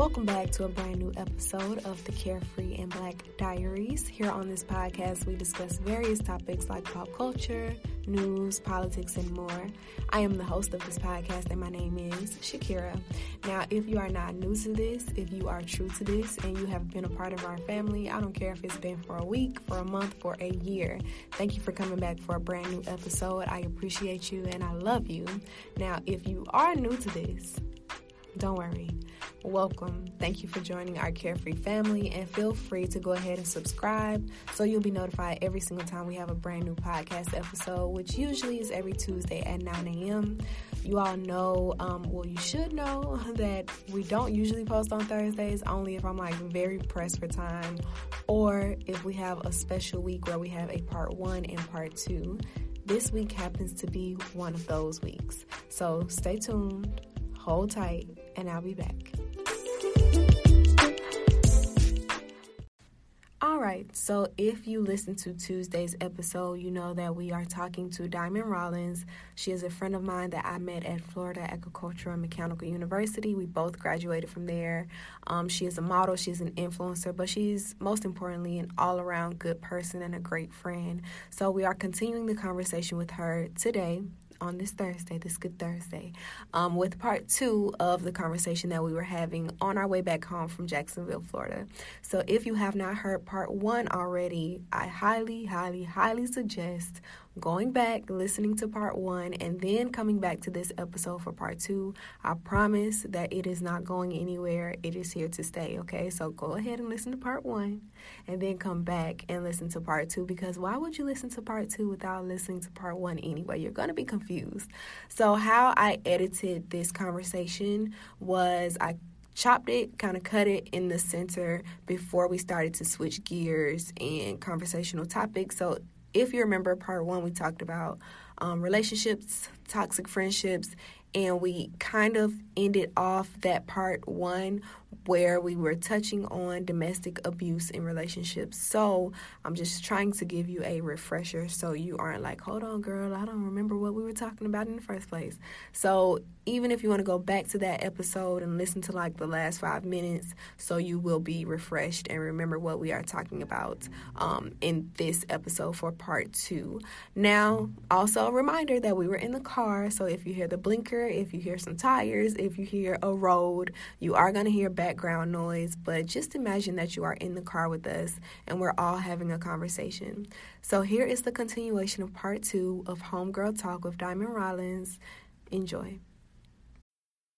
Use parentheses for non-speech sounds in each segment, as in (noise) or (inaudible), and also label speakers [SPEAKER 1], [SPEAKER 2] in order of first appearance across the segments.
[SPEAKER 1] Welcome back to a brand new episode of the Carefree and Black Diaries. Here on this podcast, we discuss various topics like pop culture, news, politics, and more. I am the host of this podcast, and my name is Shakira. Now, if you are not new to this, if you are true to this, and you have been a part of our family, I don't care if it's been for a week, for a month, for a year. Thank you for coming back for a brand new episode. I appreciate you and I love you. Now, if you are new to this, don't worry. Welcome. Thank you for joining our Carefree family and feel free to go ahead and subscribe so you'll be notified every single time we have a brand new podcast episode, which usually is every Tuesday at 9 a.m. You all know, um, well, you should know (laughs) that we don't usually post on Thursdays, only if I'm like very pressed for time or if we have a special week where we have a part one and part two. This week happens to be one of those weeks. So stay tuned, hold tight, and I'll be back. All right, so if you listen to Tuesday's episode, you know that we are talking to Diamond Rollins. She is a friend of mine that I met at Florida Agricultural and Mechanical University. We both graduated from there. Um, she is a model, she's an influencer, but she's most importantly an all around good person and a great friend. So we are continuing the conversation with her today on this Thursday, this Good Thursday, um, with part two of the conversation that we were having on our way back home from Jacksonville, Florida. So if you have not heard part one already, I highly, highly, highly suggest going back, listening to part one, and then coming back to this episode for part two. I promise that it is not going anywhere. It is here to stay, okay? So go ahead and listen to part one and then come back and listen to part two because why would you listen to part two without listening to part one anyway? You're going to be confused. So, how I edited this conversation was I chopped it, kind of cut it in the center before we started to switch gears and conversational topics. So if you remember part one, we talked about um, relationships, toxic friendships, and we kind of ended off that part one where we were touching on domestic abuse in relationships. So I'm just trying to give you a refresher so you aren't like, hold on, girl, I don't remember what we were talking about in the first place. So even if you want to go back to that episode and listen to like the last five minutes, so you will be refreshed and remember what we are talking about um, in this episode for part two. Now, also a reminder that we were in the car, so if you hear the blinker, if you hear some tires, if you hear a road, you are going to hear background noise, but just imagine that you are in the car with us and we're all having a conversation. So here is the continuation of part two of Homegirl Talk with Diamond Rollins. Enjoy.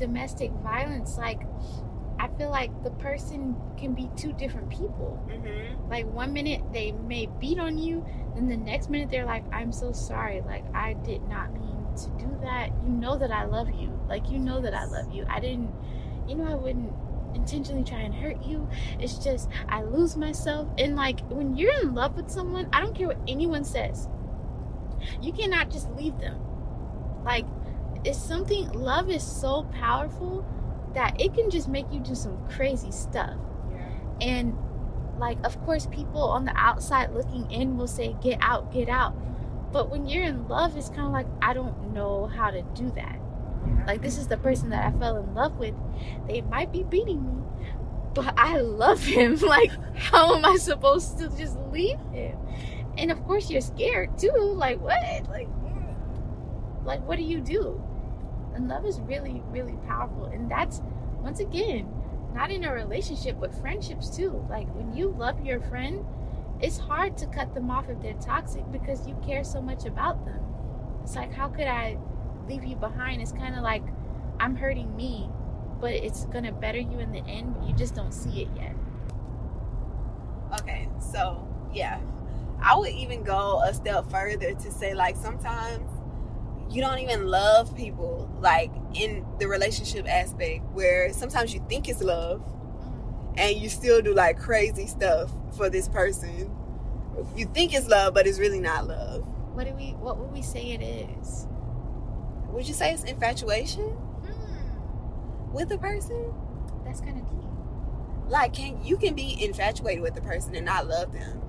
[SPEAKER 2] Domestic violence like i feel like the person can be two different people. Mm-hmm. Like one minute they may beat on you then the next minute they're like i'm so sorry. Like i did not mean to do that. You know that i love you. Like you know that i love you. I didn't you know i wouldn't intentionally try and hurt you. It's just i lose myself. And like when you're in love with someone i don't care what anyone says. You cannot just leave them. Like it's something love is so powerful that it can just make you do some crazy stuff.
[SPEAKER 3] Yeah.
[SPEAKER 2] And like of course people on the outside looking in will say get out, get out. But when you're in love it's kind of like I don't know how to do that. Like this is the person that I fell in love with. They might be beating me, but I love him. (laughs) Like how am I supposed to just leave him? And of course you're scared too. Like what? Like mm. like what do you do? And love is really really powerful and that's once again not in a relationship but friendships too. Like when you love your friend, it's hard to cut them off if they're toxic because you care so much about them. It's like how could I leave you behind? It's kind of like I'm hurting me, but it's going to better you in the end, but you just don't see it yet.
[SPEAKER 3] Okay, so yeah, I would even go a step further to say like sometimes you don't even love people like in the relationship aspect where sometimes you think it's love and you still do like crazy stuff for this person. You think it's love, but it's really not love.
[SPEAKER 2] What do we what would we say it is?
[SPEAKER 3] Would you say it's infatuation
[SPEAKER 2] Hmm,
[SPEAKER 3] with a person?
[SPEAKER 2] that's kind of deep.
[SPEAKER 3] Like can you can be infatuated with the person and not love them.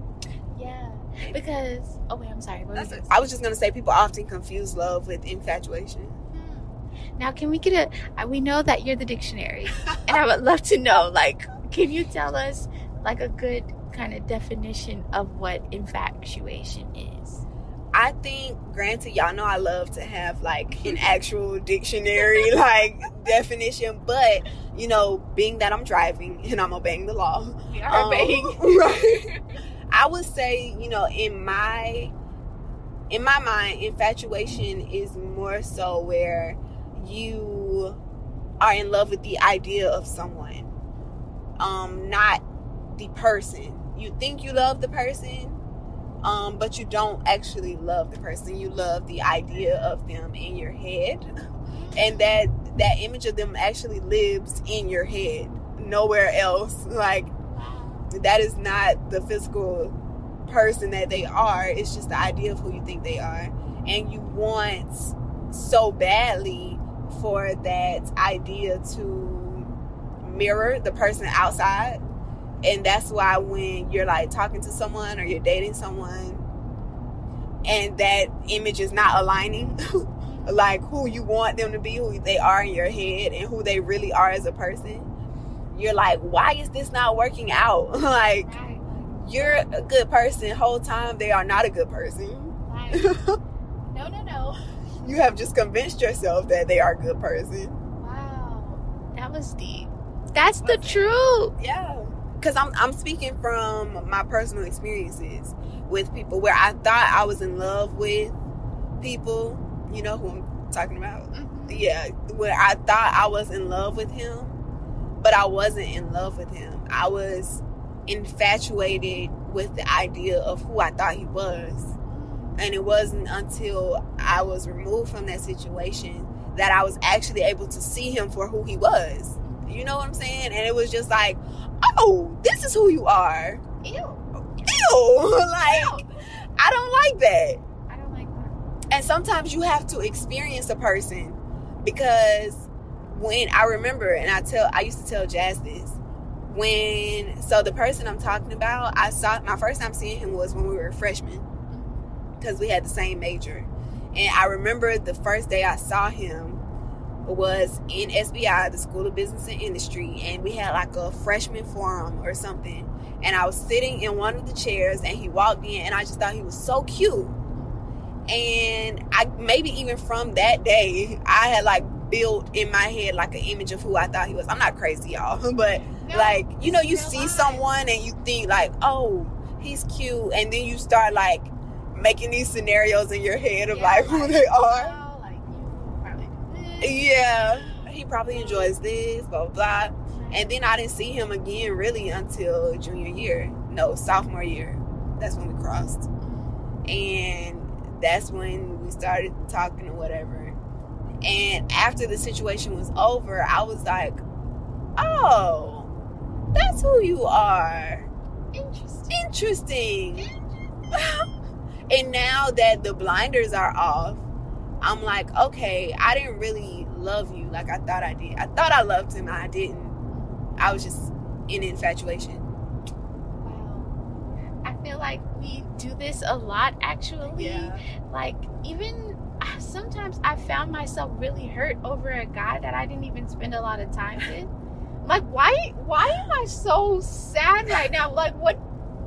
[SPEAKER 2] Yeah. Because oh wait, I'm sorry. What
[SPEAKER 3] That's
[SPEAKER 2] was
[SPEAKER 3] it.
[SPEAKER 2] it?
[SPEAKER 3] I was just gonna say people often confuse love with infatuation.
[SPEAKER 2] Hmm. Now, can we get a? uh, We know that you're the dictionary, (laughs) and I would love to know. Like, can you tell us like a good kind of definition of what infatuation is?
[SPEAKER 3] I think, granted, y'all know I love to have like an actual dictionary (laughs) like definition, but you know, being that I'm driving and I'm obeying the law,
[SPEAKER 2] We
[SPEAKER 3] um,
[SPEAKER 2] obeying. (laughs)
[SPEAKER 3] right? I would say, you know, in my in my mind, infatuation is more so where you are in love with the idea of someone, um, not the person. You think you love the person, um, but you don't actually love the person. You love the idea of them in your head, (laughs) and that that image of them actually lives in your head, nowhere else. Like that is not the physical person that they are. It's just the idea of who you think they are, and you want so badly for that idea to mirror the person outside and that's why when you're like talking to someone or you're dating someone and that image is not aligning (laughs) like who you want them to be who they are in your head and who they really are as a person you're like why is this not working out (laughs) like
[SPEAKER 2] Right.
[SPEAKER 3] you're a good person whole time they are not a good person
[SPEAKER 2] Right. (laughs) No, no, no.
[SPEAKER 3] you have just convinced yourself that they are a good person
[SPEAKER 2] Wow. That was deep. That's the truth.
[SPEAKER 3] Yeah, because I'm I'm speaking from my personal experiences with people where I thought I was in love with people. You know who I'm talking about? Mm-hmm. Yeah, where I thought I was in love with him, but I wasn't in love with him. I was infatuated with the idea of who I thought he was, and it wasn't until I was removed from that situation that I was actually able to see him for who he was. You know what I'm saying? And it was just like, oh, this is who you are.
[SPEAKER 2] Ew.
[SPEAKER 3] Ew. (laughs) like, I don't like that.
[SPEAKER 2] I don't like that.
[SPEAKER 3] And sometimes you have to experience a person because when I remember, and I tell, I used to tell Jazz this, when, so the person I'm talking about, I saw, my first time seeing him was when we were freshmen because we had the same major. And I remember the first day I saw him was in SBI, the School of Business and Industry, and we had like a freshman forum or something. And I was sitting in one of the chairs, and he walked in, and I just thought he was so cute. And I maybe even from that day, I had like built in my head like an image of who I thought he was. I'm not crazy, y'all, (laughs) but
[SPEAKER 2] No,
[SPEAKER 3] like you know, you see
[SPEAKER 2] alive.
[SPEAKER 3] someone and you think like, oh, he's cute, and then you start like making these scenarios in your head of
[SPEAKER 2] Yeah,
[SPEAKER 3] like who they oh, are.
[SPEAKER 2] oh, like you probably.
[SPEAKER 3] Yeah, he probably enjoys this, blah blah. blah. And then I didn't see him again really until junior year. No, sophomore year. That's when we crossed. And that's when we started talking or whatever. And after the situation was over, I was like, oh, that's who you are.
[SPEAKER 2] Interesting.
[SPEAKER 3] Interesting. (laughs) and now that the blinders are off, I'm like, okay, I didn't really love you like I thought I did. I thought I loved him, I didn't. I was just in infatuation.
[SPEAKER 2] Wow. I feel like we do this a lot actually.
[SPEAKER 3] Yeah.
[SPEAKER 2] Like even sometimes I found myself really hurt over a guy that I didn't even spend a lot of time (laughs) with. Like why why am I so sad right now? Like what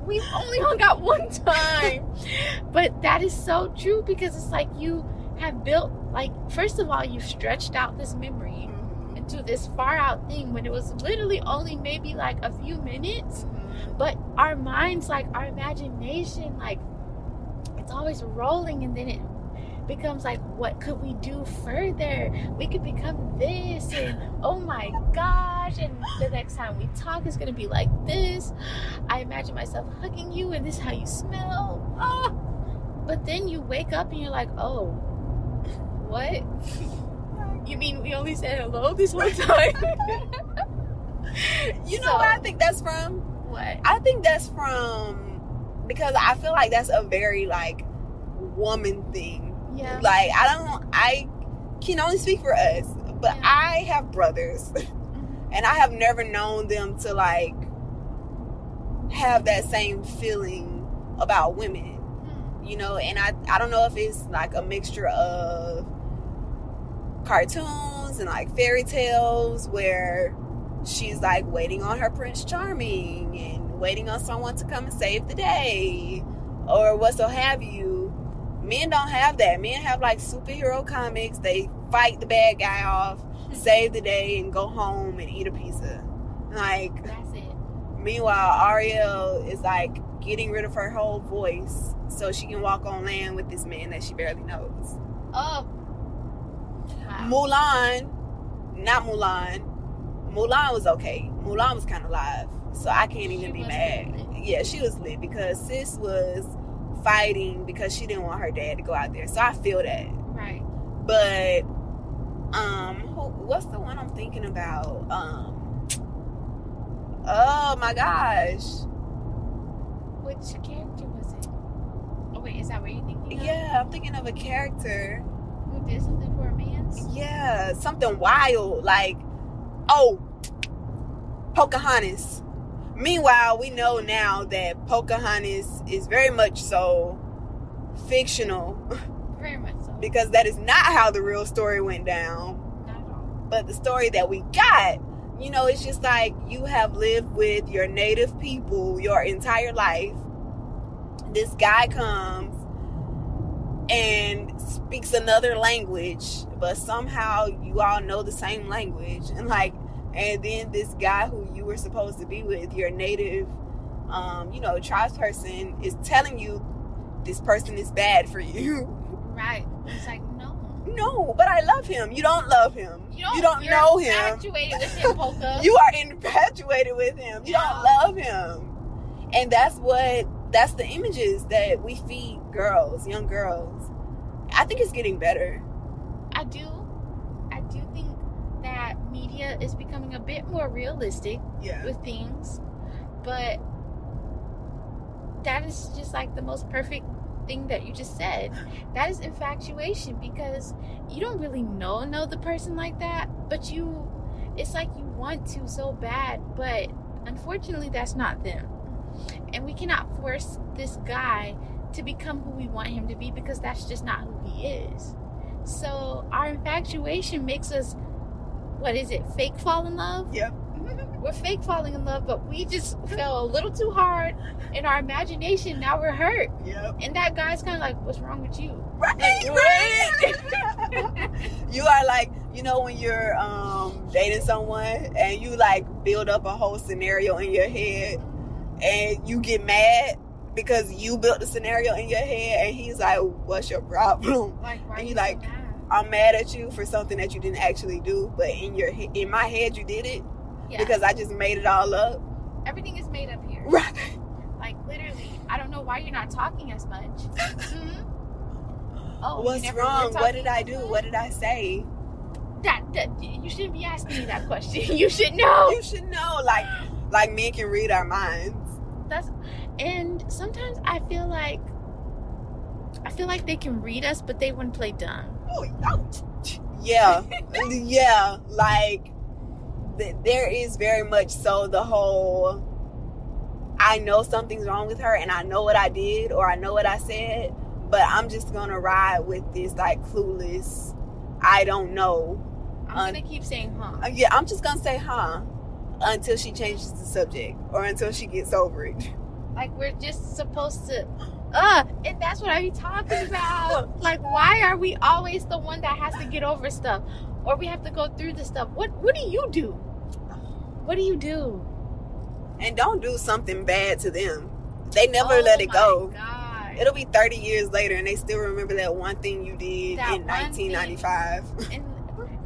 [SPEAKER 2] we've only hung out one time. (laughs) but that is so true because it's like you have built like first of all you've stretched out this memory mm-hmm. into this far out thing when it was literally only maybe like a few minutes mm-hmm. but our minds like our imagination like it's always rolling and then it becomes like what could we do further? We could become this and (laughs) oh my gosh and the next time we talk is gonna be like this. I imagine myself hugging you and this is how you smell. Oh but then you wake up and you're like oh what? (laughs) You mean we only said hello this one (laughs) time?
[SPEAKER 3] You know
[SPEAKER 2] So-
[SPEAKER 3] what I think that's from?
[SPEAKER 2] what?
[SPEAKER 3] I think that's from because I feel like that's a very like woman thing.
[SPEAKER 2] Yeah
[SPEAKER 3] Like I don't I can only speak for us, but
[SPEAKER 2] Yeah.
[SPEAKER 3] I have brothers (laughs)
[SPEAKER 2] Mhm.
[SPEAKER 3] and I have never known them to like have that same feeling about women.
[SPEAKER 2] Hmm.
[SPEAKER 3] You know, and I I don't know if it's like a mixture of cartoons and like fairy tales where she's like waiting on her prince charming and waiting on someone to come and save the day or what so have you men don't have that men have like superhero comics they fight the bad guy off (laughs) save the day and go home and eat a pizza like
[SPEAKER 2] that's it
[SPEAKER 3] meanwhile ariel is like getting rid of her whole voice so she can walk on land with this man that she barely knows
[SPEAKER 2] oh wow.
[SPEAKER 3] Mulan, not Mulan. Mulan was okay. Mulan was kind of live, so I can't even
[SPEAKER 2] She
[SPEAKER 3] be mad.
[SPEAKER 2] lit.
[SPEAKER 3] Yeah, she was lit because sis was fighting because she didn't want her dad to go out there. So I feel that.
[SPEAKER 2] right
[SPEAKER 3] But um, who, what's the one I'm thinking about? Um, oh my gosh,
[SPEAKER 2] Which character was it? Oh wait, is that what you're thinking? Of?
[SPEAKER 3] yeah, I'm thinking of a character.
[SPEAKER 2] Who did something for a man?
[SPEAKER 3] Yeah, something wild like oh, Pocahontas. Meanwhile, we know now that Pocahontas is very much so fictional
[SPEAKER 2] Very much so.
[SPEAKER 3] because that is not how the real story went down.
[SPEAKER 2] Not at all.
[SPEAKER 3] But the story that we got, you know, it's just like you have lived with your native people your entire life. This guy comes and speaks another language, but somehow you all know the same language. And like, and then this guy who you were supposed to be with, your native, um, you know, tribes person, is telling you this person is bad for you. (laughs)
[SPEAKER 2] Right. It's like no.
[SPEAKER 3] No, but I love him. You don't love him.
[SPEAKER 2] You don't,
[SPEAKER 3] You don't
[SPEAKER 2] you're
[SPEAKER 3] know him.
[SPEAKER 2] Infatuated with him, Polka. (laughs)
[SPEAKER 3] You are infatuated with him. You don't love him. And that's what that's the images that we feed girls, young girls. I think it's getting better.
[SPEAKER 2] I do. I do think that media is becoming a bit more realistic
[SPEAKER 3] Yeah.
[SPEAKER 2] with things, but that is just like the most perfect thing that you just said. That is infatuation because you don't really know know the person like that, but you it's like you want to so bad, but unfortunately that's not them. And we cannot force this guy to become who we want him to be because that's just not who he is. So our infatuation makes us what is it, fake fall in love?
[SPEAKER 3] Yep.
[SPEAKER 2] we're fake falling in love, but we just (laughs) fell a little too hard in our imagination. Now we're hurt.
[SPEAKER 3] Yep.
[SPEAKER 2] And that guy's kind of like, what's wrong with you?
[SPEAKER 3] Right, right. (laughs) you are like, you know, when you're um dating someone and you like build up a whole scenario in your head and you get mad because you built the scenario in your head and he's like, What's your problem?
[SPEAKER 2] Like,
[SPEAKER 3] And you like-
[SPEAKER 2] so?
[SPEAKER 3] I'm mad at you for something that you didn't actually do, but in your in my head you did it
[SPEAKER 2] Yeah.
[SPEAKER 3] because I just made it all up.
[SPEAKER 2] everything is made up here. (laughs)
[SPEAKER 3] Right.
[SPEAKER 2] Like, literally, I don't know why you're not talking as much. Hmm? Oh,
[SPEAKER 3] What's wrong? What did I do? What did I say?
[SPEAKER 2] That, that you shouldn't be asking me that question. (laughs) you should know.
[SPEAKER 3] You should know, like, like men can read our minds.
[SPEAKER 2] That's and sometimes I feel like I feel like they can read us, but they wouldn't play dumb.
[SPEAKER 3] Oh, oh. yeah, (laughs) yeah. Like th- there is very much so the whole. I know something's wrong with her, and I know what I did or I know what I said, but I'm just gonna ride with this like clueless. I don't know.
[SPEAKER 2] I'm gonna keep saying, huh?
[SPEAKER 3] Uh, Yeah, I'm just gonna say, huh, until she changes the subject or until she gets over it.
[SPEAKER 2] Like we're just supposed to. Uh, and that's what I be talking (laughs) about. Like, why are we always the one that has to get over stuff, or we have to go through the stuff? What What do you do? What do you do?
[SPEAKER 3] And don't do something bad to them. They never
[SPEAKER 2] Oh
[SPEAKER 3] let it go.
[SPEAKER 2] God.
[SPEAKER 3] It'll be 30 years later and they still remember that one thing you did
[SPEAKER 2] That
[SPEAKER 3] in 1995. (laughs)
[SPEAKER 2] And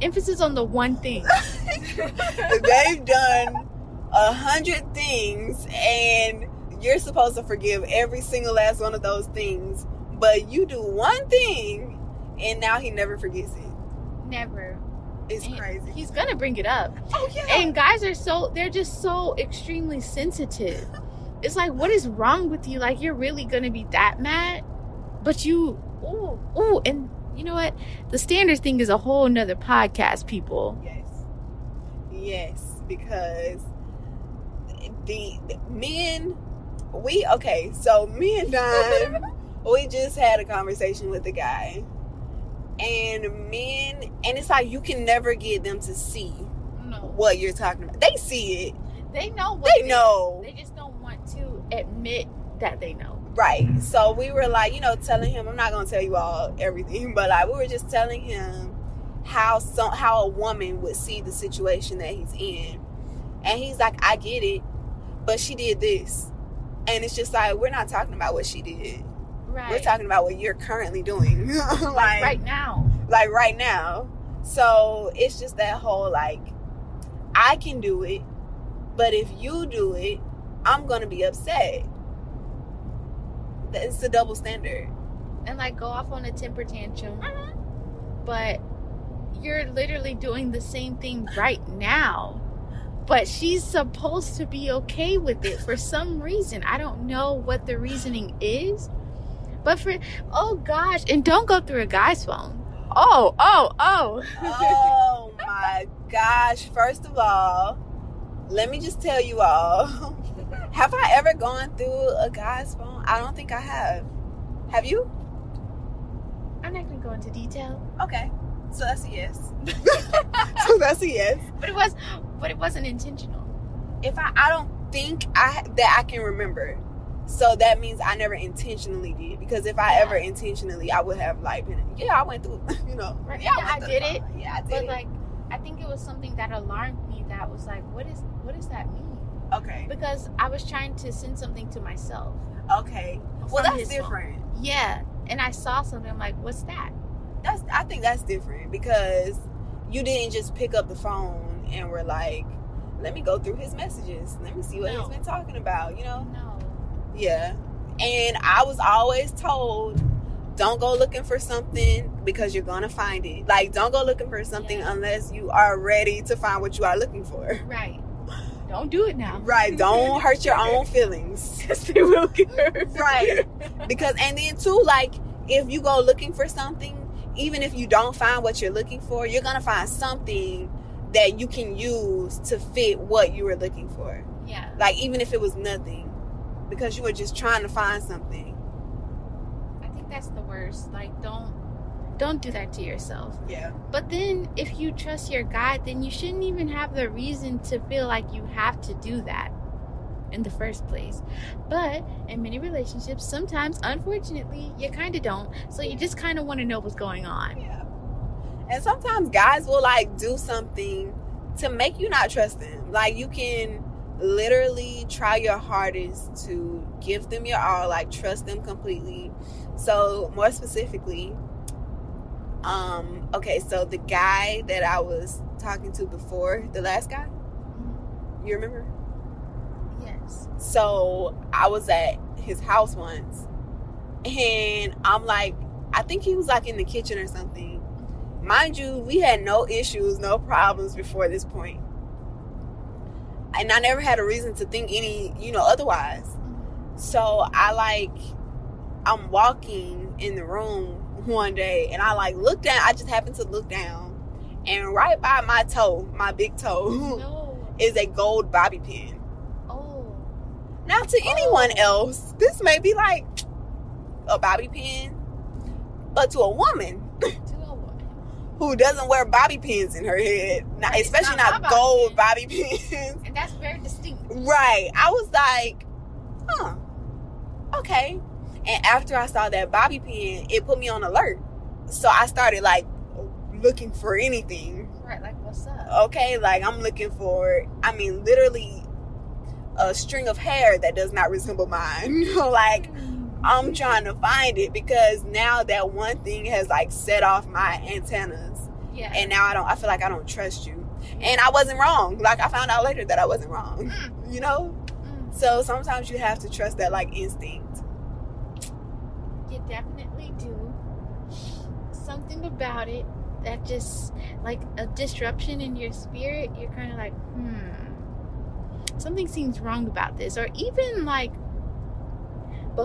[SPEAKER 2] emphasis on the one thing. (laughs)
[SPEAKER 3] They've done a hundred things and you're supposed to forgive every single last one of those things. But you do one thing and now he never forgets it.
[SPEAKER 2] Never.
[SPEAKER 3] It's
[SPEAKER 2] And
[SPEAKER 3] crazy.
[SPEAKER 2] He's gonna bring it up.
[SPEAKER 3] oh yeah.
[SPEAKER 2] And guys are so they're just so extremely sensitive. (laughs) It's like, what is wrong with you? Like you're really gonna be that mad? But you ooh, ooh, and you know what? The standards thing is a whole nother podcast, people.
[SPEAKER 3] Yes. Yes, because the, the men, we okay. So me and Don, (laughs) we just had a conversation with the guy, and men, and it's like you can never get them to see
[SPEAKER 2] No.
[SPEAKER 3] what you're talking about. They see it,
[SPEAKER 2] They know what
[SPEAKER 3] they
[SPEAKER 2] is.
[SPEAKER 3] know,
[SPEAKER 2] They just don't want to admit that they know.
[SPEAKER 3] right? So we were like, you know, telling him. I'm not gonna tell you all everything, (laughs) but like we were just telling him how some how a woman would see the situation that he's in. And he's like, I get it, but she did this. And it's just like we're not talking about what she did.
[SPEAKER 2] Right.
[SPEAKER 3] We're talking about what you're currently doing. (laughs) like,
[SPEAKER 2] like right now.
[SPEAKER 3] like right now. So it's just that whole like I can do it, but if you do it, I'm gonna be upset. It's a double standard.
[SPEAKER 2] And like go off on a temper tantrum.
[SPEAKER 3] Mm-hmm.
[SPEAKER 2] But you're literally doing the same thing right now. But she's supposed to be okay with it for some reason. I don't know what the reasoning is. But for oh gosh, and don't go through a guy's phone. Oh, oh, oh.
[SPEAKER 3] oh (laughs) my gosh. First of all, let me just tell you all. (laughs) Have I ever gone through a guy's phone? I don't think I have. Have you?
[SPEAKER 2] I'm not gonna go into detail.
[SPEAKER 3] Okay. So that's a yes. (laughs) so that's a yes.
[SPEAKER 2] But it was but it wasn't intentional.
[SPEAKER 3] If I I don't think I that I can remember. So that means I never intentionally did. Because if I
[SPEAKER 2] Yeah.
[SPEAKER 3] ever intentionally, I would have like been, yeah, I went through, (laughs) you know,
[SPEAKER 2] Right.
[SPEAKER 3] yeah,
[SPEAKER 2] Yeah, I
[SPEAKER 3] went
[SPEAKER 2] did it.
[SPEAKER 3] Yeah, I did
[SPEAKER 2] But
[SPEAKER 3] it.
[SPEAKER 2] like I think it was something that alarmed me that was like, what is what does that mean?
[SPEAKER 3] okay,
[SPEAKER 2] Because I was trying to send something to myself.
[SPEAKER 3] okay. Well, that's
[SPEAKER 2] his phone.
[SPEAKER 3] different.
[SPEAKER 2] Yeah. And I saw something, I'm like, what's that?
[SPEAKER 3] That's I think that's different because you didn't just pick up the phone and were like, let me go through his messages. Let me see what
[SPEAKER 2] No.
[SPEAKER 3] he's been talking about. You know?
[SPEAKER 2] No.
[SPEAKER 3] Yeah. And I was always told, don't go looking for something because you're gonna find it. Like, don't go looking for something
[SPEAKER 2] Yeah.
[SPEAKER 3] unless you are ready to find what you are looking for.
[SPEAKER 2] Right. Don't do it now.
[SPEAKER 3] Right. Don't (laughs) hurt your own feelings. (laughs)
[SPEAKER 2] they will get hurt.
[SPEAKER 3] Right. (laughs) Because and then too, like if you go looking for something, even if you don't find what you're looking for, you're gonna find something that you can use to fit what you were looking for.
[SPEAKER 2] Yeah.
[SPEAKER 3] Like even if it was nothing. Because you were just trying to find something.
[SPEAKER 2] I think that's the worst. Like don't don't do that to yourself.
[SPEAKER 3] Yeah.
[SPEAKER 2] But then if you trust your God, then you shouldn't even have the reason to feel like you have to do that in the first place. But in many relationships, sometimes unfortunately, you kind of don't. So you just kind of want to know what's going on.
[SPEAKER 3] Yeah. And sometimes guys will like do something to make you not trust them. Like you can literally try your hardest to give them your all, like trust them completely. So more specifically, um, okay, so the guy that I was talking to before, the last guy, you remember?
[SPEAKER 2] Yes.
[SPEAKER 3] So I was at his house once, and I'm like, I think he was like in the kitchen or something. Mind you, we had no issues, no problems before this point. And I never had a reason to think any, you know, otherwise. So I like, I'm walking in the room one day and I like look down. I just happened to look down, and right by my toe, my big toe, (laughs)
[SPEAKER 2] No.
[SPEAKER 3] is a gold bobby pin.
[SPEAKER 2] Oh.
[SPEAKER 3] Now, to anyone
[SPEAKER 2] Oh.
[SPEAKER 3] else, this may be like a bobby pin, but to a woman
[SPEAKER 2] To a woman.
[SPEAKER 3] Who doesn't wear bobby pins in her head, not, especially
[SPEAKER 2] not
[SPEAKER 3] not,
[SPEAKER 2] my bobby
[SPEAKER 3] gold bobby (laughs) pins,
[SPEAKER 2] And that's very distinct.
[SPEAKER 3] right? I was like, huh, okay. And after I saw that bobby pin, it put me on alert. So I started like looking for anything.
[SPEAKER 2] Right, like what's up?
[SPEAKER 3] Okay, like I'm looking for, I mean, literally a string of hair that does not resemble mine. (laughs) like, I'm mm. trying to find it because now that one thing has like set off my antennas,
[SPEAKER 2] Yeah.
[SPEAKER 3] and now I don't. I feel like I don't trust you, and I wasn't wrong. Like I found out later that I wasn't wrong. (laughs) You know.
[SPEAKER 2] Mm,
[SPEAKER 3] So sometimes you have to trust that like instinct.
[SPEAKER 2] you definitely do. Something about it that just like a disruption in your spirit, you're kind of like, hmm, something seems wrong about this. Or even like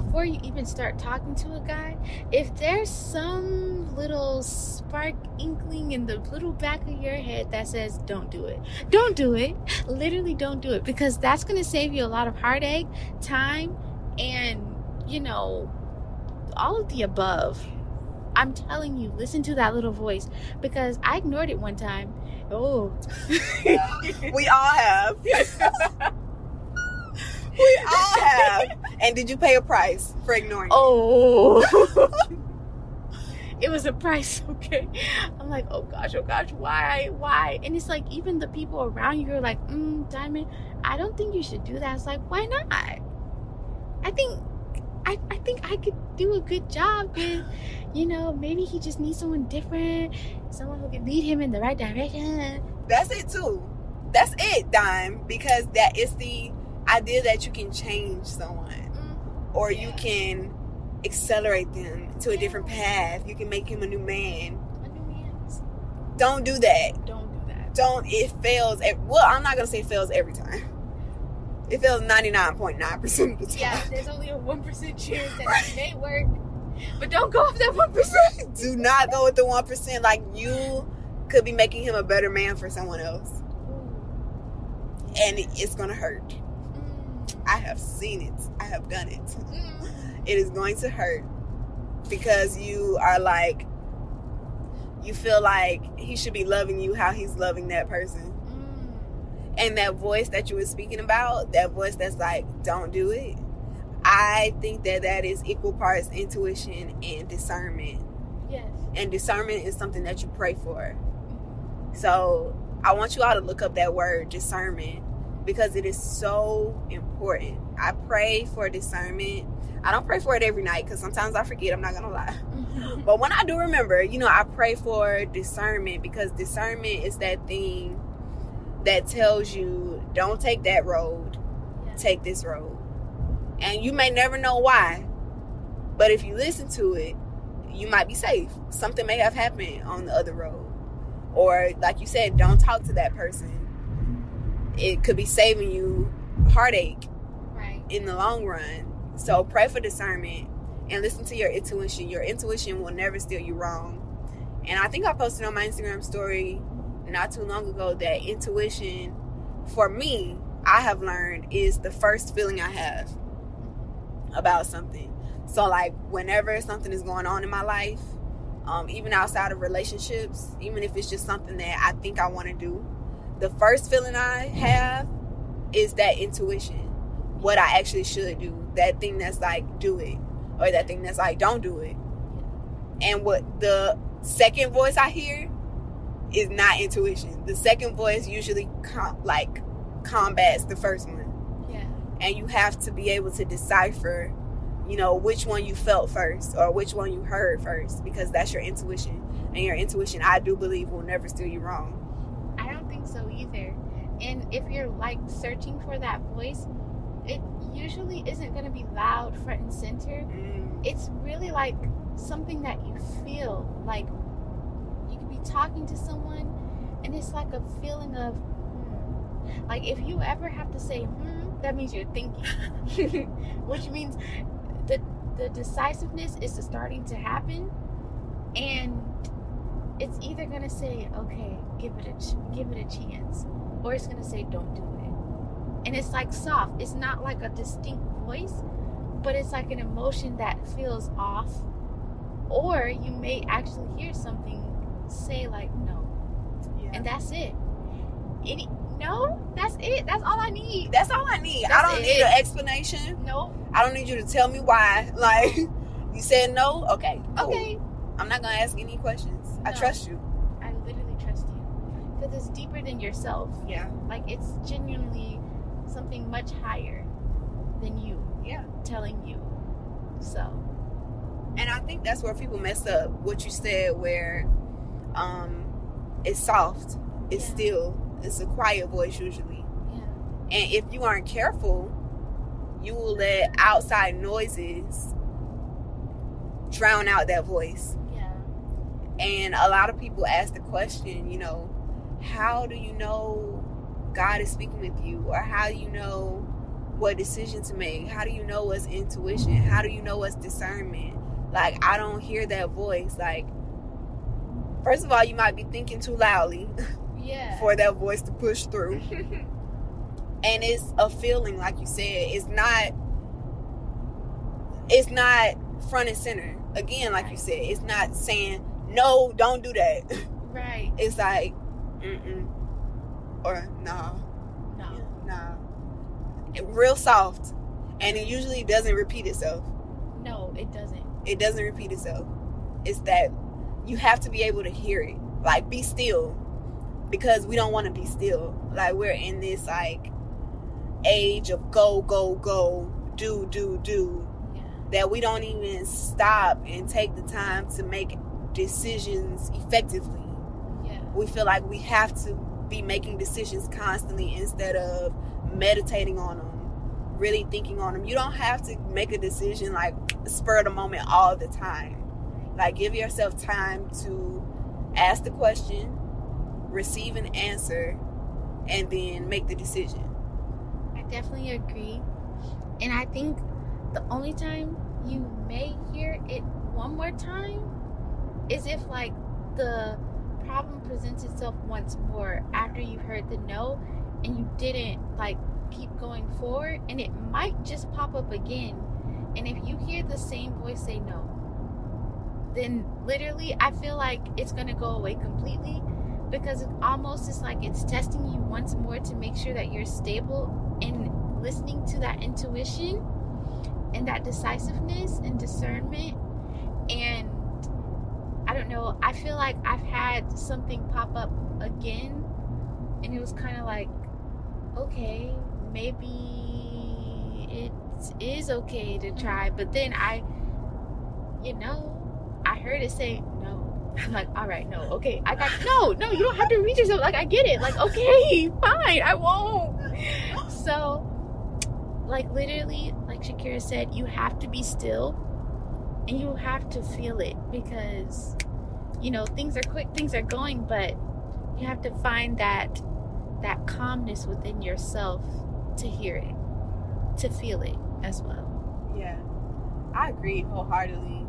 [SPEAKER 2] before you even start talking to a guy, if there's some little spark inkling in the little back of your head that says, don't do it, don't do it, literally don't do it, because that's going to save you a lot of heartache, time, and, you know, all of the above. I'm telling you, listen to that little voice because I ignored it one time. Oh, (laughs)
[SPEAKER 3] We all have. (laughs) we all have. And did you pay a price for ignoring? it?
[SPEAKER 2] oh. (laughs) it was a price, okay? I'm like, oh gosh, oh gosh, why, why? And it's like, even the people around you are like, mm, Diamond, I don't think you should do that. It's like, why not? I think, I, I think I could do a good job with, you know, maybe he just needs someone different, someone who can lead him in the right direction.
[SPEAKER 3] That's it too. That's it, Dime. Because that is the idea that you can change someone.
[SPEAKER 2] Mm,
[SPEAKER 3] or you can accelerate them to a different path. You can make him a new man.
[SPEAKER 2] I mean, yes.
[SPEAKER 3] Don't do that.
[SPEAKER 2] Don't do that.
[SPEAKER 3] Don't. It fails. ev- Well, I'm not gonna say fails every time. It fails 99.9 percent of the time.
[SPEAKER 2] Yeah, there's only a one percent chance that it (laughs) may work, but don't go off that one percent. (laughs)
[SPEAKER 3] Do not go with the one percent. Like you could be making him a better man for someone else, and it's gonna hurt. I have seen it. I have done it. Mm-hmm. It is going to hurt because you are like, you feel like he should be loving you how he's loving that person. Mm. And that voice that you were speaking about, that voice that's like, don't do it. I think that that is equal parts intuition and discernment.
[SPEAKER 2] Yes.
[SPEAKER 3] And discernment is something that you pray for. Mm-hmm. So I want you all to look up that word discernment because it is so important. I pray for discernment. I don't pray for it every night because sometimes I forget, I'm not going to lie. Mm-hmm. But when I do remember, you know, I pray for discernment because discernment is that thing that tells you don't take that road,
[SPEAKER 2] Yeah.
[SPEAKER 3] take this road. And you may never know why, but if you listen to it, you might be safe. Something may have happened on the other road. Or, like you said, don't talk to that person. It could be saving you heartache
[SPEAKER 2] Right.
[SPEAKER 3] in the long run. So pray for discernment and listen to your intuition. Your intuition will never steer you wrong. And I think I posted on my Instagram story not too long ago that intuition, for me, I have learned is the first feeling I have about something. So, like, whenever something is going on in my life, um, even outside of relationships, even if it's just something that I think I want to do, the first feeling I have is that intuition. What I actually should do. That thing that's like, do it. Or that thing that's like, don't do it. And what the second voice I hear is not intuition. The second voice usually com- like combats the first one.
[SPEAKER 2] Yeah.
[SPEAKER 3] And you have to be able to decipher, you know, which one you felt first or which one you heard first because that's your intuition. And your intuition, I do believe, will never steer you wrong.
[SPEAKER 2] I don't think so either. And if you're like searching for that voice, it usually isn't going to be loud front and center.
[SPEAKER 3] Mm,
[SPEAKER 2] It's really like something that you feel. Like you could be talking to someone and it's like a feeling of, hmm. Like if you ever have to say, hmm, that means you're thinking. (laughs) Which means the, the decisiveness is starting to happen. and it's either gonna say, "Okay, give it a ch- give it a chance," or it's gonna say, "Don't do it." And it's like soft. It's not like a distinct voice, but it's like an emotion that feels off. Or you may actually hear something say like, "No,"
[SPEAKER 3] Yeah.
[SPEAKER 2] and that's it. Any no, that's it. That's all I need.
[SPEAKER 3] That's all I need. I don't
[SPEAKER 2] it.
[SPEAKER 3] need an explanation.
[SPEAKER 2] No.
[SPEAKER 3] I don't need you to tell me why. (laughs) Like you said no, okay. cool.
[SPEAKER 2] Okay.
[SPEAKER 3] I'm not gonna ask any questions. I
[SPEAKER 2] No.
[SPEAKER 3] trust you.
[SPEAKER 2] I literally trust you because it's deeper than yourself.
[SPEAKER 3] Yeah.
[SPEAKER 2] Like it's genuinely something much higher than you
[SPEAKER 3] Yeah.
[SPEAKER 2] telling you. So
[SPEAKER 3] And I think that's where people mess up. What you said, where um, it's soft, it's
[SPEAKER 2] Yeah.
[SPEAKER 3] still, it's a quiet voice usually.
[SPEAKER 2] yeah,
[SPEAKER 3] And if you aren't careful, you will let outside noises drown out that voice. And a lot of people ask the question, you know, how do you know God is speaking with you? Or how do you know what decision to make? How do you know what's intuition? How do you know what's discernment? Like, I don't hear that voice. Like, first of all, you might be thinking too loudly
[SPEAKER 2] yeah.
[SPEAKER 3] for that voice to push through. (laughs) and it's a feeling, like you said. It's not, it's not front and center. Again, like you said, it's not saying, no, don't do that.
[SPEAKER 2] right. (laughs)
[SPEAKER 3] It's like, mm-mm. Or,
[SPEAKER 2] No.
[SPEAKER 3] nah. It- real soft. And it usually doesn't repeat itself.
[SPEAKER 2] No, it doesn't.
[SPEAKER 3] It doesn't repeat itself. It's that you have to be able to hear it. Like, be still. Because we don't want to be still. Like, we're in this, like, age of go, go, go, do, do, do.
[SPEAKER 2] Yeah.
[SPEAKER 3] That we don't even stop and take the time to make decisions effectively.
[SPEAKER 2] Yeah.
[SPEAKER 3] we feel like we have to be making decisions constantly instead of meditating on them really thinking on them you don't have to make a decision like spur of the moment all the time like give yourself time to ask the question receive an answer and then make the decision
[SPEAKER 2] I definitely agree. And I think the only time you may hear it one more time is if like the problem presents itself once more after you've heard the no and you didn't like keep going forward and it might just pop up again. And if you hear the same voice say no, then literally I feel like it's gonna go away completely because it almost is like it's testing you once more to make sure that you're stable in listening to that intuition and that decisiveness and discernment and I don't know, I feel like I've had something pop up again and it was kind of like okay, maybe it is okay to mm-hmm. try, but then I you know, I heard it say no. (laughs) I'm like, all right, no, okay, I got no, no. You don't have to reach yourself. Like, I get it. Like, okay, (laughs) fine, I won't. So, like, literally, like Shakira said, you have to be still, and you have to feel it because, you know, things are quick, things are going, but you have to find that that calmness within yourself to hear it, to feel it as well.
[SPEAKER 3] yeah. I agree wholeheartedly.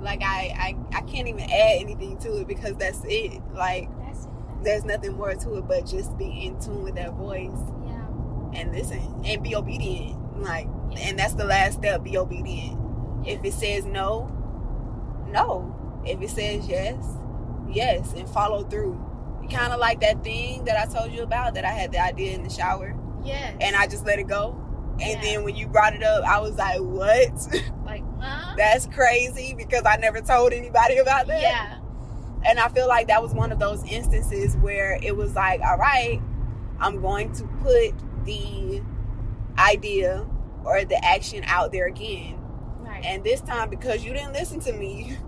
[SPEAKER 3] Like I, I i can't even add anything to it because that's it. Like
[SPEAKER 2] That's it.
[SPEAKER 3] there's nothing more to it but just be in tune with that voice
[SPEAKER 2] Yeah.
[SPEAKER 3] and listen and be obedient. Like and that's the last step be obedient. If it says no no if it says yes yes and follow through kind of like that thing that i told you about that i had the idea in the shower
[SPEAKER 2] Yes.
[SPEAKER 3] and i just let it go and
[SPEAKER 2] Yeah.
[SPEAKER 3] then when you brought it up i was like what (laughs)
[SPEAKER 2] like, huh?
[SPEAKER 3] that's crazy because i never told anybody about that
[SPEAKER 2] Yeah.
[SPEAKER 3] and I feel like that was one of those instances where it was like, all right, I'm going to put the idea or the action out there again.
[SPEAKER 2] Right.
[SPEAKER 3] And this time, because you didn't listen to me (laughs)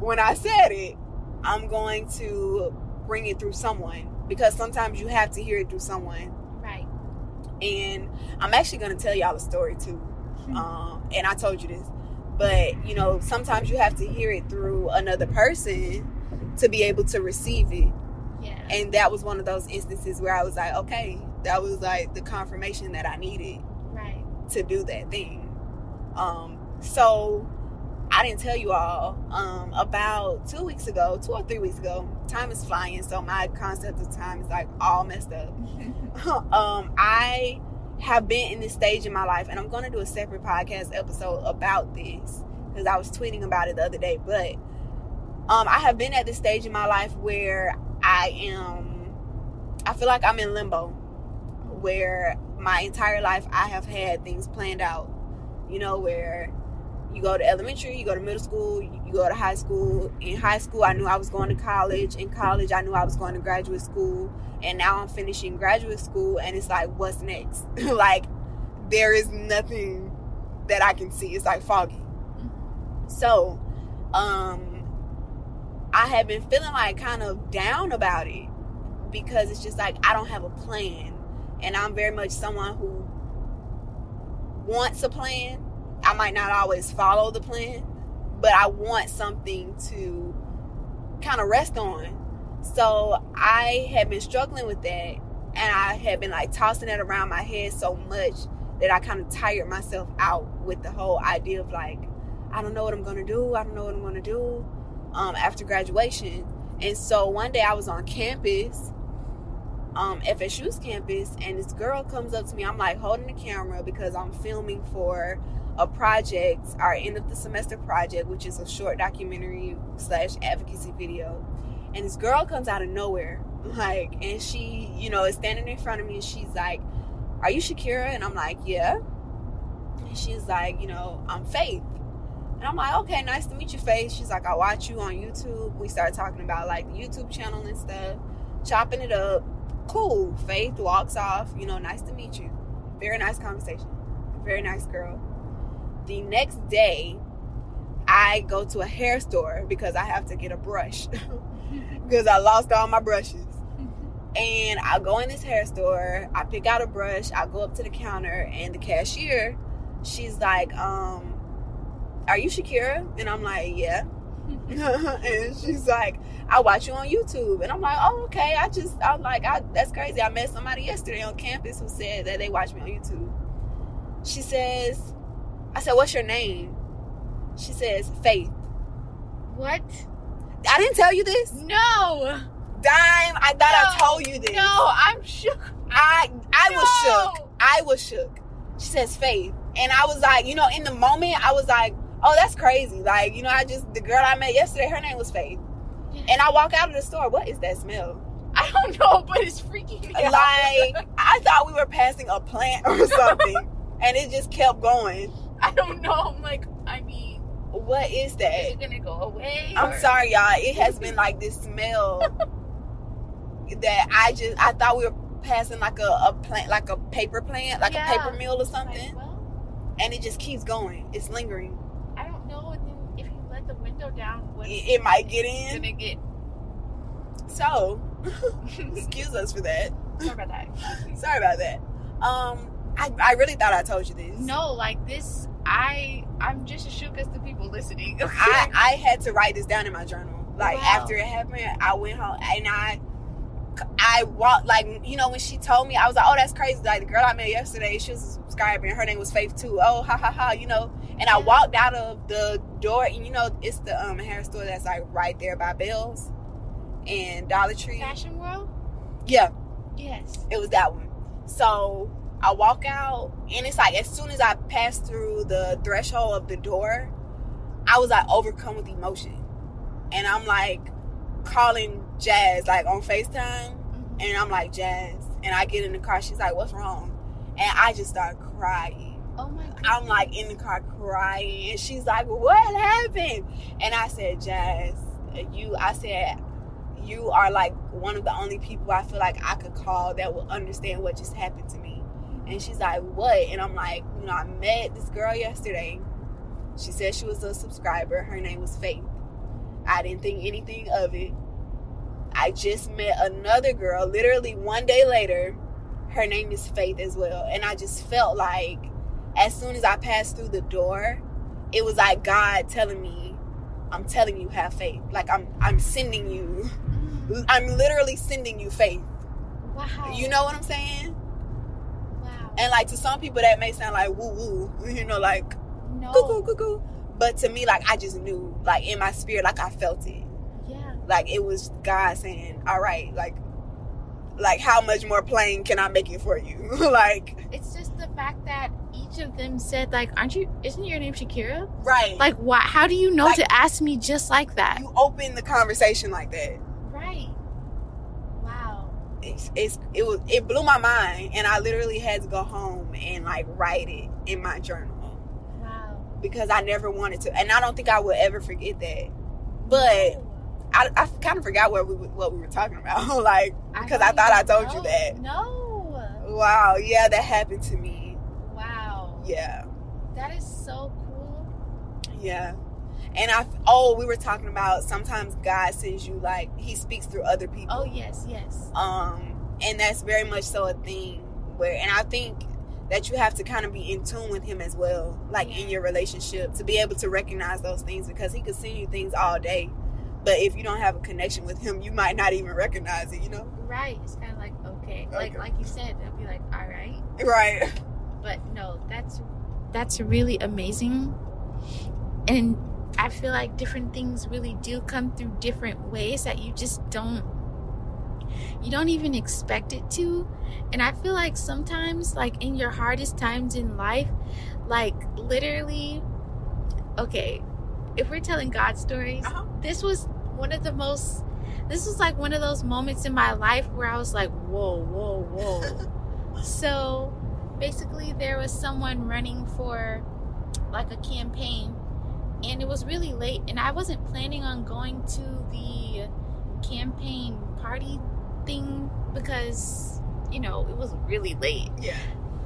[SPEAKER 3] when I said it, I'm going to bring it through someone because sometimes you have to hear it through someone.
[SPEAKER 2] right.
[SPEAKER 3] And I'm actually going to tell y'all a story too. Um, and I told you this, but you know, sometimes you have to hear it through another person to be able to receive it.
[SPEAKER 2] Yeah.
[SPEAKER 3] And that was one of those instances where I was like, okay, that was like the confirmation that I needed
[SPEAKER 2] right.
[SPEAKER 3] to do that thing. Um, so I didn't tell you all um, about two weeks ago, two or three weeks ago. Time is flying, so my concept of time is like all messed up. (laughs) (laughs) um, I have been in this stage in my life, and I'm going to do a separate podcast episode about this because I was tweeting about it the other day. But um, I have been at this stage in my life where I am, I feel like I'm in limbo, where my entire life I have had things planned out. You know, where you go to elementary, you go to middle school, you go to high school. In high school, I knew I was going to college. In college, I knew I was going to graduate school. And now I'm finishing graduate school, and it's like, what's next? (laughs) like, there is nothing that I can see. It's like foggy. So, um, I have been feeling like kind of down about it because it's just like I don't have a plan. And I'm very much someone who wants a plan I might not always follow the plan, but I want something to kind of rest on. So I had been struggling with that and I had been like tossing it around my head so much that I kind of tired myself out with the whole idea of like, I don't know what I'm gonna do, I don't know what I'm gonna do um, after graduation. And so one day I was on campus, um, FSU's campus, and this girl comes up to me. I'm like holding the camera because I'm filming for a project, our end of the semester project, which is a short documentary slash advocacy video. And this girl comes out of nowhere, (laughs) like, and she, you know, is standing in front of me and she's like, Are you Shakira? And I'm like, Yeah. And she's like, You know, I'm Faith. And I'm like, Okay, nice to meet you, Faith. She's like, I watch you on YouTube. We started talking about like the YouTube channel and stuff, chopping it up. Cool. Faith walks off, you know, nice to meet you. Very nice conversation. Very nice girl the next day, I go to a hair store because I have to get a brush (laughs) because I lost all my brushes. And I go in this hair store, I pick out a brush, I go up to the counter, and the cashier, she's like, um, Are you Shakira? And I'm like, Yeah. (laughs) and she's like, I watch you on YouTube. And I'm like, Oh, okay. I just, I'm like, I, That's crazy. I met somebody yesterday on campus who said that they watch me on YouTube. She says, I said, What's your name? She says, Faith.
[SPEAKER 2] What?
[SPEAKER 3] I didn't tell you this?
[SPEAKER 2] No.
[SPEAKER 3] Dime, I thought no. I told you this.
[SPEAKER 2] No, I'm shook.
[SPEAKER 3] I I no. was shook. I was shook. She says Faith. And I was like, you know, in the moment, I was like, oh, that's crazy. Like, you know, I just, the girl I met yesterday, her name was Faith. And I walk out of the store, what is that smell?
[SPEAKER 2] I don't know, but it's freaking me out.
[SPEAKER 3] Like, I thought we were passing a plant or (laughs) something. and it just kept going.
[SPEAKER 2] I don't know. I'm like, I mean,
[SPEAKER 3] what is that?
[SPEAKER 2] Is it gonna go away?
[SPEAKER 3] I'm or? sorry, y'all. It has been (laughs) like this smell that I just I thought we were passing like a, a plant, like a paper plant, like yeah. a paper mill or something, like, well, and it just keeps going. It's lingering.
[SPEAKER 2] I don't know if you let the window down,
[SPEAKER 3] it, it might get in.
[SPEAKER 2] Gonna get.
[SPEAKER 3] So, (laughs) excuse us for that.
[SPEAKER 2] Sorry about that. (laughs)
[SPEAKER 3] sorry about that. Um, I, I really thought I told you this.
[SPEAKER 2] No, like this, I I'm just as shook as the people listening. (laughs)
[SPEAKER 3] I I had to write this down in my journal. Like wow. after it happened, I went home and I I walked like you know when she told me I was like oh that's crazy like the girl I met yesterday she was a subscriber and her name was Faith too oh ha ha ha you know and yeah. I walked out of the door and you know it's the um hair store that's like right there by Bealls and Dollar Tree
[SPEAKER 2] Fashion World
[SPEAKER 3] yeah
[SPEAKER 2] yes
[SPEAKER 3] it was that one so I walk out, and it's like as soon as I pass through the threshold of the door, I was like overcome with emotion, and I'm like calling Jazz like on Facetime, mm-hmm. and I'm like Jazz, and I get in the car. She's like, "What's wrong?" And I just start crying.
[SPEAKER 2] Oh my! God.
[SPEAKER 3] I'm like in the car crying, and she's like, "What happened?" And I said, "Jazz, you," I said, "You are like one of the only people I feel like I could call that will understand what just happened to me." And she's like, What? And I'm like, You know, I met this girl yesterday. She said she was a subscriber. Her name was Faith. I didn't think anything of it. I just met another girl literally one day later. Her name is Faith as well. And I just felt like as soon as I passed through the door, it was like God telling me, I'm telling you have faith. Like I'm I'm sending you. Mm-hmm. I'm literally sending you faith.
[SPEAKER 2] Wow.
[SPEAKER 3] You know what I'm saying? And like to some people that may sound like woo woo, you know, like
[SPEAKER 2] no.
[SPEAKER 3] cuckoo cuckoo. But to me, like I just knew, like in my spirit, like I felt it.
[SPEAKER 2] Yeah.
[SPEAKER 3] Like it was God saying, "All right, like, like how much more plain can I make it for you?" (laughs) like,
[SPEAKER 2] It's just the fact that each of them said, like, aren't you, isn't your name Shakira?
[SPEAKER 3] right,
[SPEAKER 2] Like, why, how do you know
[SPEAKER 3] Like-
[SPEAKER 2] to ask me just like that?
[SPEAKER 3] you open the conversation like that.
[SPEAKER 2] Right.
[SPEAKER 3] It's, it's it was it blew my mind, and I literally had to go home and like write it in my journal
[SPEAKER 2] Wow.
[SPEAKER 3] because I never wanted to, and I don't think I will ever forget that. But I, I kind of forgot what we what we were talking about, (laughs) like because I,
[SPEAKER 2] don't
[SPEAKER 3] thought I told you that.
[SPEAKER 2] No.
[SPEAKER 3] Wow, yeah, that happened to me.
[SPEAKER 2] Wow.
[SPEAKER 3] Yeah,
[SPEAKER 2] That is so cool.
[SPEAKER 3] yeah. And I oh, we were talking about sometimes God sends you like He speaks through other people.
[SPEAKER 2] Oh, yes, yes.
[SPEAKER 3] um and that's very much so a thing where and i think that you have to kind of be in tune with him as well like in your relationship to be able to recognize those things because he could send you things all day but if you don't have a connection with him you might not even recognize it you know
[SPEAKER 2] Right. It's kind of like, okay. Like,
[SPEAKER 3] Okay.
[SPEAKER 2] like you said, it'll be like, all right.
[SPEAKER 3] right
[SPEAKER 2] but no that's that's really amazing and i feel like different things really do come through different ways that you just don't you don't even expect it to and i feel like sometimes like in your hardest times in life like literally okay if we're telling god stories
[SPEAKER 3] Uh-huh.
[SPEAKER 2] this was one of the most this was like one of those moments in my life where i was like whoa whoa whoa (laughs) so basically, there was someone running for like a campaign, and it was really late, and I wasn't planning on going to the campaign party thing because you know it was really late.
[SPEAKER 3] yeah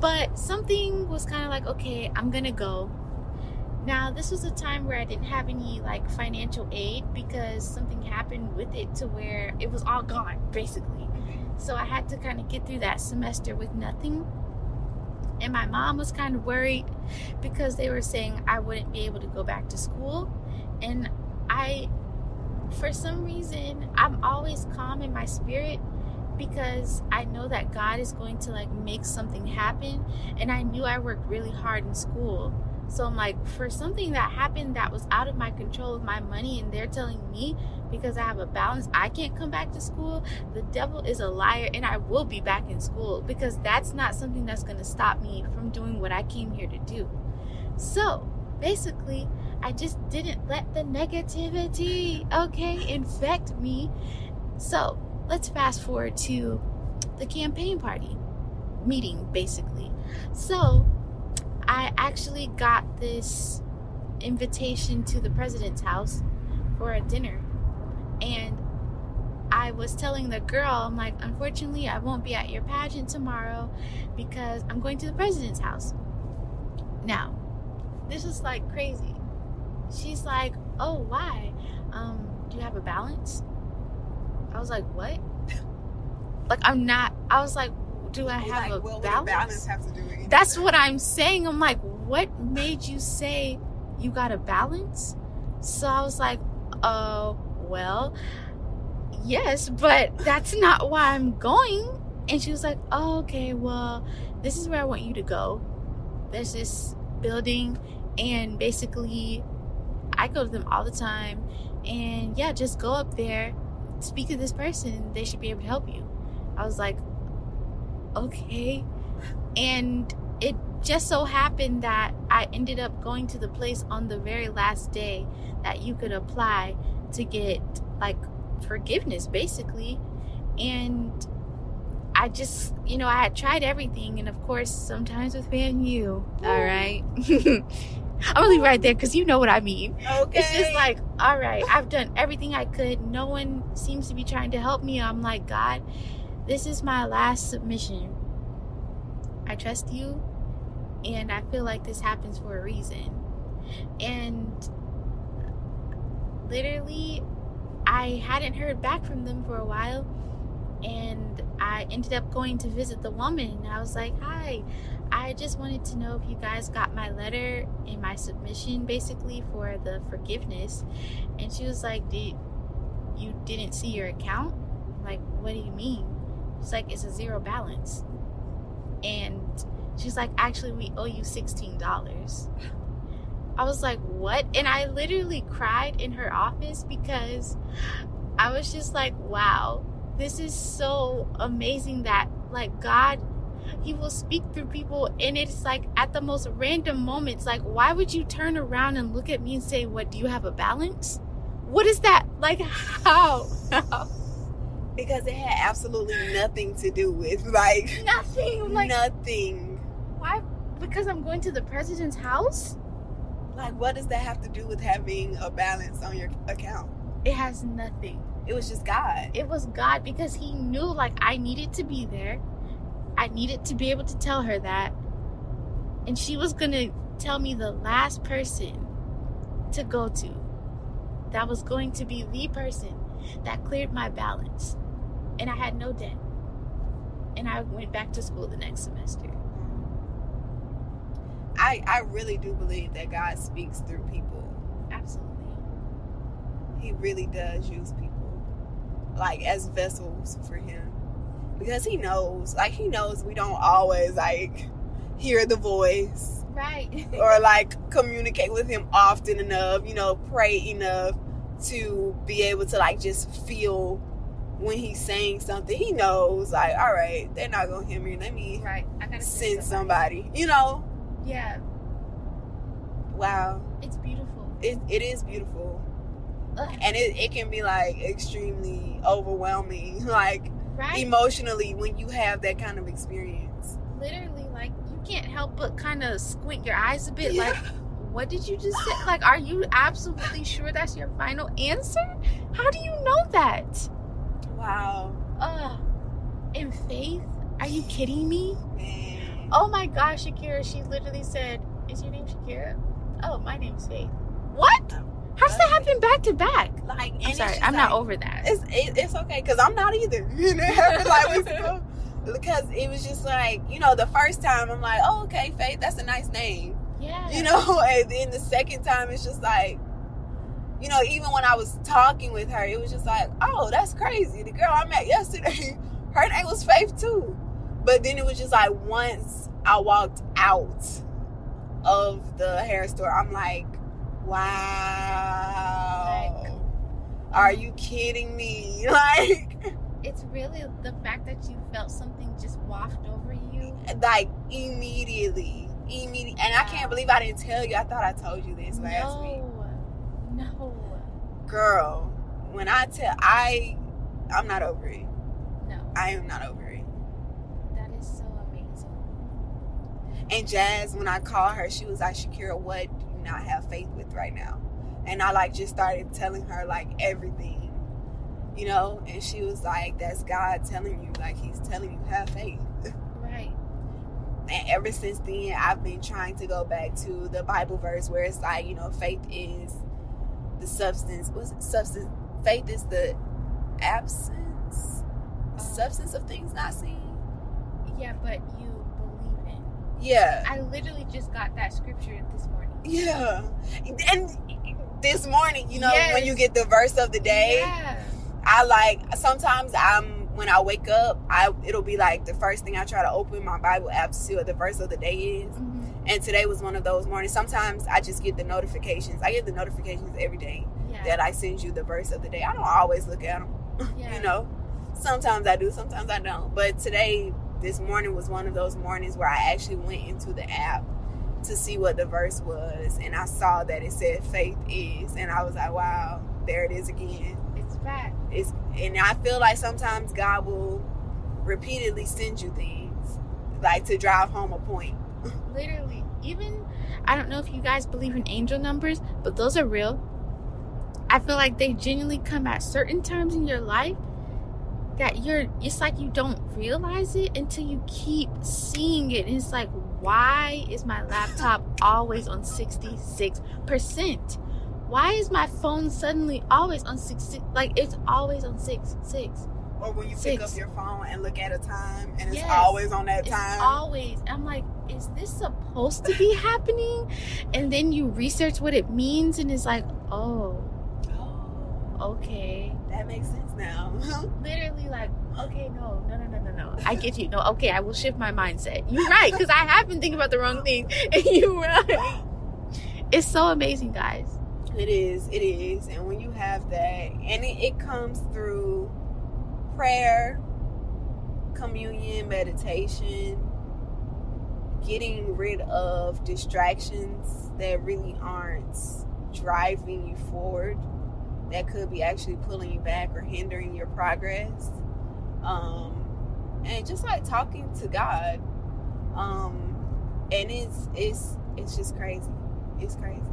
[SPEAKER 2] But something was kind of like, okay, I'm gonna go. Now, this was a time where I didn't have any like financial aid because something happened with it to where it was all gone, basically. Mm-hmm. So I had to kind of get through that semester with nothing. And my mom was kind of worried because they were saying I wouldn't be able to go back to school. And I, for some reason, I'm always calm in my spirit because I know that God is going to like make something happen. And I knew I worked really hard in school. So I'm like, for something that happened that was out of my control of my money, and they're telling me because I have a balance, I can't come back to school. The devil is a liar, and I will be back in school because that's not something that's going to stop me from doing what I came here to do. So basically, I just didn't let the negativity, okay, infect me. So let's fast forward to the campaign party meeting, basically. So I actually got this invitation to the president's house for a dinner. And I was telling the girl, I'm like, unfortunately, I won't be at your pageant tomorrow because I'm going to the president's house. Now, this is like crazy. She's like, oh, why? Um, do you have a balance? I was like, what? (laughs) Like, I'm not, I was like, do I have
[SPEAKER 3] like,
[SPEAKER 2] a
[SPEAKER 3] well,
[SPEAKER 2] balance?
[SPEAKER 3] balance have to do with?
[SPEAKER 2] That's what I'm saying. I'm like, what made you say you got a balance? So I was like, uh, well, yes, but that's (laughs) not why I'm going. And she was like, oh, okay, well, this is where I want you to go. There's this building, and basically, I go to them all the time. And yeah, just go up there, speak to this person. They should be able to help you. I was like, okay. And it just so happened that I ended up going to the place on the very last day that you could apply to get like forgiveness basically. And I just, you know, I had tried everything. And of course, sometimes with FAMU, all right. (laughs) I'm leave right there because you know what I mean.
[SPEAKER 3] okay
[SPEAKER 2] It's just like, all right, I've done everything I could. No one seems to be trying to help me. I'm like, God, this is my last submission. I trust you, and I feel like this happens for a reason. And literally, I hadn't heard back from them for a while, and I ended up going to visit the woman. I was like, Hi, I just wanted to know if you guys got my letter and my submission basically for the forgiveness. And she was like, Did you didn't see your account? I'm like, what do you mean? She's like, it's a zero balance. And she's like, actually, we owe you $16. I was like, what? And I literally cried in her office because I was just like, wow, this is so amazing that, like, God, He will speak through people. And it's like at the most random moments, like, why would you turn around and look at me and say, what, do you have a balance? What is that? Like, (laughs) how? How?
[SPEAKER 3] Because it had absolutely nothing to do with, (laughs) like,
[SPEAKER 2] Nothing. Like,
[SPEAKER 3] nothing.
[SPEAKER 2] why? Because I'm going to the president's house?
[SPEAKER 3] Like, what does that have to do with having a balance on your account?
[SPEAKER 2] It has nothing.
[SPEAKER 3] It was just God.
[SPEAKER 2] it was God because He knew like I needed to be there. I needed to be able to tell her that. And she was gonna tell me the last person to go to. That was going to be the person that cleared my balance. And I had no debt. And I went back to school the next semester.
[SPEAKER 3] I, I really do believe that God speaks through people.
[SPEAKER 2] Absolutely.
[SPEAKER 3] He really does use people, like, as vessels for Him. Because He knows, like, He knows we don't always, like, hear the voice
[SPEAKER 2] Right. (laughs)
[SPEAKER 3] or like communicate with him often enough, you know, pray enough to be able to like just feel when he's saying something. He knows, like, all right, they're not gonna hear me. Let me
[SPEAKER 2] right. I gotta
[SPEAKER 3] send somebody. You know,
[SPEAKER 2] Yeah.
[SPEAKER 3] wow,
[SPEAKER 2] It's beautiful.
[SPEAKER 3] it, it is beautiful,
[SPEAKER 2] Ugh.
[SPEAKER 3] and it, it can be like extremely overwhelming, (laughs) like
[SPEAKER 2] Right.
[SPEAKER 3] emotionally when you have that kind of experience.
[SPEAKER 2] literally like you can't help but kind of squint your eyes a bit
[SPEAKER 3] Yeah.
[SPEAKER 2] like what did you just say like are you absolutely sure that's your final answer how do you know that
[SPEAKER 3] Wow,
[SPEAKER 2] uh in faith? Are you kidding me?
[SPEAKER 3] Man.
[SPEAKER 2] oh my gosh shakira she literally said is your name shakira? Oh my name's faith. What? How does that happen back to back?
[SPEAKER 3] Like,
[SPEAKER 2] i'm sorry i'm not over that.
[SPEAKER 3] it's it, it's okay because I'm not either. (laughs) You know, it (laughs) happened like. Because (laughs) it was just like you know the first time I'm like oh okay Faith that's a nice name.
[SPEAKER 2] Yeah.
[SPEAKER 3] You know? And then the second time it's just like you know even when I was talking with her it was just like oh that's crazy. The girl I met yesterday (laughs) her name was Faith too. But then it was just like once I walked out of the hair store I'm like wow. Are you kidding me? (laughs) Like
[SPEAKER 2] it's really the fact that you felt something just waft over you.
[SPEAKER 3] Like immediately immediately and i can't believe i didn't tell you. I thought i told you this last week
[SPEAKER 2] no.
[SPEAKER 3] Girl when i tell i i'm not over it.
[SPEAKER 2] No.
[SPEAKER 3] I am not over it.
[SPEAKER 2] That is so amazing.
[SPEAKER 3] And jazz when i called her she was like shakira what do you not have faith with right now? And i like just started telling her like everything you know? And she was like that's god telling you like he's telling you have faith.
[SPEAKER 2] Right.
[SPEAKER 3] And ever since then i've been trying to go back to the bible verse where it's like you know faith is the substance what's it substance faith is the absence um, substance of things not seen?
[SPEAKER 2] Yeah but you believe in.
[SPEAKER 3] Yeah.
[SPEAKER 2] I literally just got that scripture this morning.
[SPEAKER 3] Yeah. And this morning you know
[SPEAKER 2] Yes.
[SPEAKER 3] when you get the verse of the day
[SPEAKER 2] yeah.
[SPEAKER 3] I like sometimes i'm when i wake up i it'll be like the first thing i try to open my bible app to see what the verse of the day is
[SPEAKER 2] Mhm.
[SPEAKER 3] And today was one of those mornings. Sometimes I just get the notifications. I get the notifications every day
[SPEAKER 2] yeah
[SPEAKER 3] that I send you the verse of the day. I don't always look at them, (laughs)
[SPEAKER 2] yeah
[SPEAKER 3] you know. Sometimes I do, sometimes I don't. But today, this morning was one of those mornings where I actually went into the app to see what the verse was, and I saw that it said faith is, and I was like, wow, there it is again.
[SPEAKER 2] it's fact
[SPEAKER 3] It's and I feel like sometimes God will repeatedly send you things like to drive home a point. (laughs)
[SPEAKER 2] literally even i don't know if you guys believe in angel numbers but those are real. I feel like they genuinely come at certain times in your life that you're it's like you don't realize it until you keep seeing it. And it's like why is my laptop always on 66% why is my phone suddenly always on six, six like it's always on 6 6
[SPEAKER 3] Or when you
[SPEAKER 2] Six.
[SPEAKER 3] pick up your phone and look at a time and it's
[SPEAKER 2] Yes.
[SPEAKER 3] always on that
[SPEAKER 2] It's
[SPEAKER 3] time.
[SPEAKER 2] always. I'm like, is this supposed to be happening? And then you research what it means, and it's like, oh,
[SPEAKER 3] oh,
[SPEAKER 2] okay.
[SPEAKER 3] that makes sense now. (laughs)
[SPEAKER 2] Literally, like, okay, no, no, no, no, no, no. I get you. No, okay, I will shift my mindset. You're right, because I have been thinking about the wrong thing, and (laughs) you're right. it's so amazing, guys.
[SPEAKER 3] It is, it is. And when you have that, and it, it comes through prayer, communion, meditation, getting rid of distractions that really aren't driving you forward, that could be actually pulling you back or hindering your progress. Um, and just like talking to God. Um, and it's it's it's just crazy. It's crazy.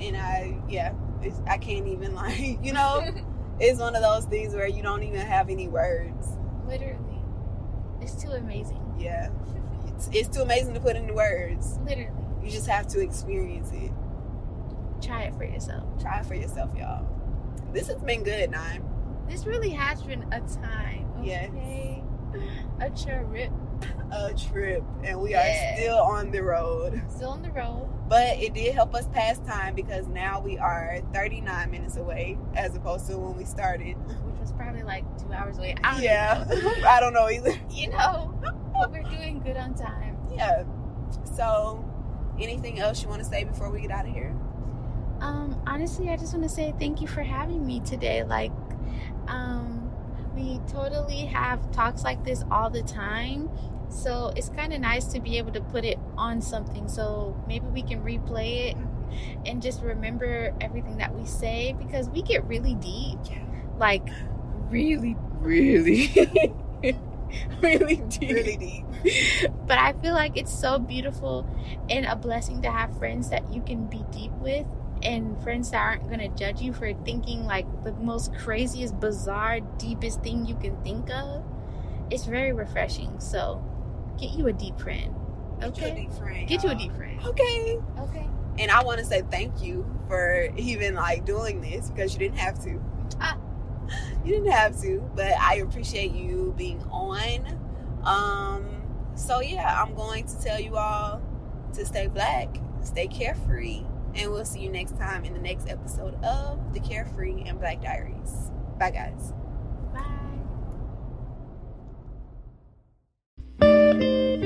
[SPEAKER 3] And I yeah, it's, I can't even (laughs) like you know, (laughs) it's one of those things where you don't even have any words.
[SPEAKER 2] Literally, it's too amazing.
[SPEAKER 3] Yeah, it's, it's too amazing to put into words.
[SPEAKER 2] Literally,
[SPEAKER 3] You just have to experience it.
[SPEAKER 2] try it for yourself.
[SPEAKER 3] Try it for yourself, y'all. This has been good, Nine.
[SPEAKER 2] This really has been a time.
[SPEAKER 3] Yes. (gasps)
[SPEAKER 2] A trip.
[SPEAKER 3] A trip, and we
[SPEAKER 2] Yeah.
[SPEAKER 3] are still on the road.
[SPEAKER 2] Still on the road.
[SPEAKER 3] But it did help us pass time because now we are 39 minutes away as opposed to when we started.
[SPEAKER 2] which was probably like two hours away. I
[SPEAKER 3] Yeah. (laughs) I don't know either. (laughs)
[SPEAKER 2] you know, but we're doing good on time.
[SPEAKER 3] Yeah. So, anything else you want to say before we get out of here?
[SPEAKER 2] Um, honestly, I just want to say thank you for having me today. Like, um, we totally have talks like this all the time. So it's kind of nice to be able to put it on something. So maybe we can replay it mm-hmm. and just remember everything that we say because we get really deep. Like, really, really, (laughs) really deep.
[SPEAKER 3] Really deep.
[SPEAKER 2] but I feel like it's so beautiful and a blessing to have friends that you can be deep with and friends that aren't going to judge you for thinking like the most craziest, bizarre, deepest thing you can think of. It's very refreshing. So get you a deep friend.
[SPEAKER 3] Get you a
[SPEAKER 2] Okay?
[SPEAKER 3] deep friend.
[SPEAKER 2] Get you a deep friend.
[SPEAKER 3] Okay.
[SPEAKER 2] Okay.
[SPEAKER 3] And I want to say thank you for even like doing this because you didn't have to.
[SPEAKER 2] Ah.
[SPEAKER 3] You didn't have to, but I appreciate you being on. Um, so yeah, I'm going to tell you all to stay black, stay carefree, and we'll see you next time in the next episode of the Carefree and Black Diaries. Bye, guys. thank you